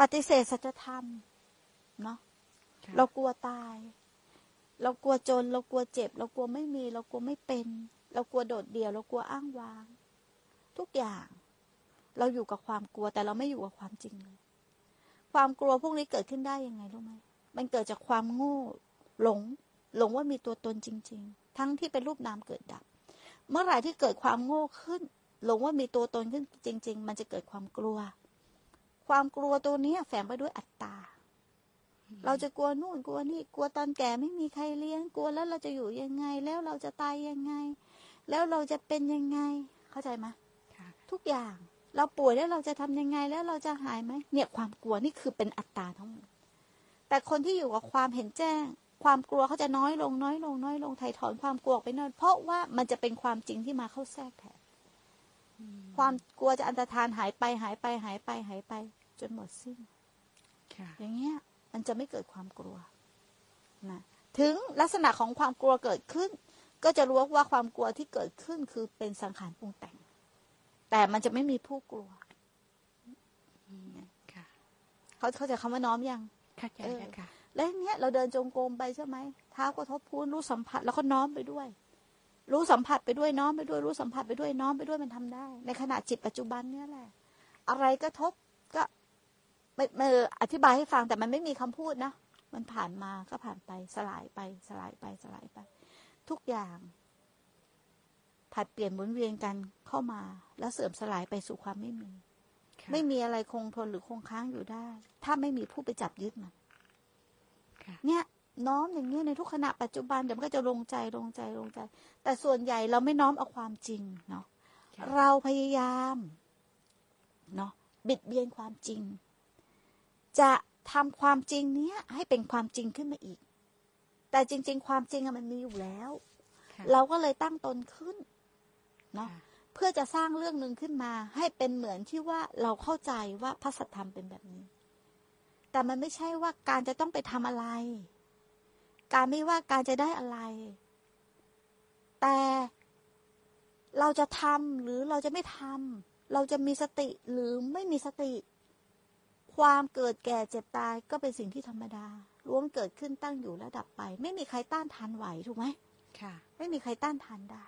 ปฏิเสธสัจธรรมเนาะค่ะเรากลัวตาย เรากลัวจน เรากลัวเจ็บ เรากลัวไม่มี เรากลัวไม่เป็น เรากลัวโดดเดี่ยว เรากลัวอ้างว้าง ทุกอย่าง เราอยู่กับความกลัวแต่เราไม่อยู่กับความจริงเลยความกลัวพวกนี้เกิดขึ้นได้ยังไงรู้ไหมมันเกิดจากความโง่หลง หลงว่ามีตัวตนจริง ๆ ทั้งที่เป็นรูปนามเกิดดับ เมื่อไหร่ที่เกิดความโง่ขึ้น หลงว่ามีตัวตนขึ้นจริง ๆ มันจะเกิดความกลัว ความกลัวตัวเนี้ยแฝงไปด้วยอัตตา เราจะกลัวนู่นกลัวนี่กลัวตอนแก่ไม่มีใครเลี้ยงกลัวแล้วเราจะอยู่ยังไง แล้วเราจะตายยังไง แล้วเราจะเป็นยังไง เข้าใจไหมค่ะทุกอย่างเราป่วยแล้วเราจะทำยังไงแล้วเราจะหายไหมเนี่ยความกลัวนี่คือเป็นอัตตาทั้งหมดแต่คนที่อยู่กับความเห็นแจ้ง ความกลัวเขาจะน้อยลงน้อยลงน้อยลงถ่ายถอนความกลัวออกไปน้อยเพราะว่ามันจะเป็นความจริงที่มาเข้าแทรกแทน ความกลัวจะอันตรธานหายไปหายไปหายไปหายไป จนหมดสิ้นค่ะอย่างเงี้ยมันจะไม่เกิดความกลัวนะถึงลักษณะของความกลัวเกิดขึ้น ก็จะรู้ว่าความกลัวที่เกิดขึ้นคือเป็นสังขารปรุงแต่ง แต่มันจะไม่มีผู้กลัวค่ะเขาเขาใจะคำว่าน้อมยังเข้าใจเออแล้วค่ะแล้วเนี้ยเราเดินจงกรมไปใช่ไหมเท้ากระทบพื้นรู้สัมผัสแล้วก็น้อมไปด้วย รู้สัมผัสไปด้วยน้อมไปด้วยรู้สัมผัสไปด้วยน้อมไปด้วยมันทำได้ ในขณะจิตปัจจุบันเนี่ยแหละ อะไรกระทบก็ไม่ไม่อธิบายให้ฟังแต่มันไม่มีคำพูดนะมันผ่านมาก็ผ่านไปสลายไปสลายไปสลายไป ทุกอย่างผัดเปลี่ยนหมุนเวียนกันเข้ามา แล้วเสื่อมสลายไปสู่ความไม่มีค่ะไม่มีอะไรคงทนหรือคงค้างอยู่ได้ ถ้าไม่มีผู้ไปจับยึดมันค่ะเนี่ย น้อมอย่างเงี้ยในทุกขณะปัจจุบันเดี๋ยวมันก็จะลงใจลงใจลงใจ แต่ส่วนใหญ่เราไม่น้อมเอาความจริงเนาะค่ะเราพยายามเนาะบิดเบียนความจริง จะทำความจริงเนี้ยให้เป็นความจริงขึ้นมาอีก แต่จริง ๆ ความจริงอะมันมีอยู่แล้วค่ะเราก็เลยตั้งตนขึ้นเนาะค่ะเพื่อจะสร้างเรื่องหนึ่งขึ้นมา ให้เป็นเหมือนที่ว่าเราเข้าใจว่าพระสัทธรรมเป็นแบบนี้ แต่มันไม่ใช่ว่าการจะต้องไปทำอะไร การไม่ว่าการจะได้อะไร แต่เราจะทำหรือเราจะไม่ทำเราจะมีสติหรือไม่มีสติ ความเกิดแก่เจ็บตายก็เป็นสิ่งที่ธรรมดาล้วนเกิดขึ้นตั้งอยู่และดับไป ไม่มีใครต้านทานไหวถูกไหมค่ะ ไม่มีใครต้านทานได้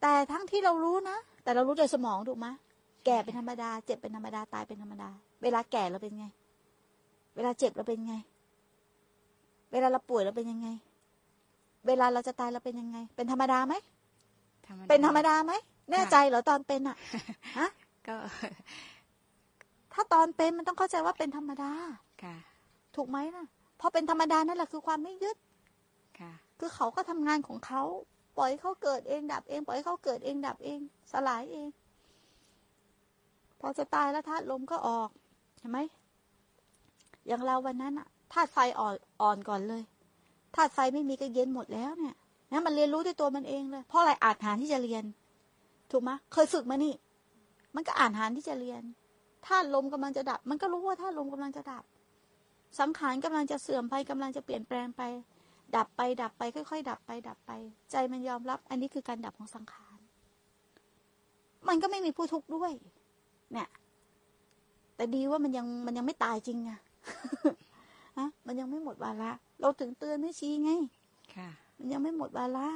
แต่ทั้งที่เรารู้นะ แต่เรารู้โดยสมองถูกไหมแก่เป็นธรรมดา เจ็บเป็นธรรมดา ตายเป็นธรรมดา เวลาแก่เราเป็นไง เวลาเจ็บเราเป็นไง เวลาเราป่วยเราเป็นยังไง เวลาเราจะตายเราเป็นยังไง เป็นธรรมดาไหมธรรมดาเป็นธรรมดาไหมแน่ใจเหรอตอนเป็นอะฮะก็ ถ้าตอนเป็นมันต้องเข้าใจว่าเป็นธรรมดาค่ะ ถูกไหมนะพอเป็นธรรมดานั่นแหละคือความไม่ยึดค่ะ คือเขาก็ทำงานของเขาปล่อยให้เขาเกิดเองดับเอง ปล่อยให้เขาเกิดเองดับเอง สลายเอง พอจะตายแล้วธาตุลมก็ออกเห็นไหมอย่างเราวันนั้นอะ ธาตุไฟอ่อนอ่อนก่อนเลยธาตุไฟไม่มีก็เย็นหมดแล้วเนี่ยนะมันเรียนรู้ด้วยตัวมันเองเลย เพราะอะไรอาจหารที่จะเรียน ถูกไหมเคยฝึกมานี่ มันก็อ่านหารที่จะเรียนธาตุลมกำลังจะดับ มันก็รู้ว่าธาตุลมกำลังจะดับ สังขารกำลังจะเสื่อมไปกำลังจะเปลี่ยนแปลงไป ดับไป ดับไป ค่อย ๆ ดับไป ดับไป ใจมันยอมรับ อันนี้คือการดับของสังขาร มันก็ไม่มีผู้ทุกข์ด้วย เนี่ย แต่ดีว่ามันยังมันยังไม่ตายจริงอะฮะมันง หมดวาระ เราถึงเตือนไม่ชี้ไง ค่ะ มันยังไม่หมดวาระ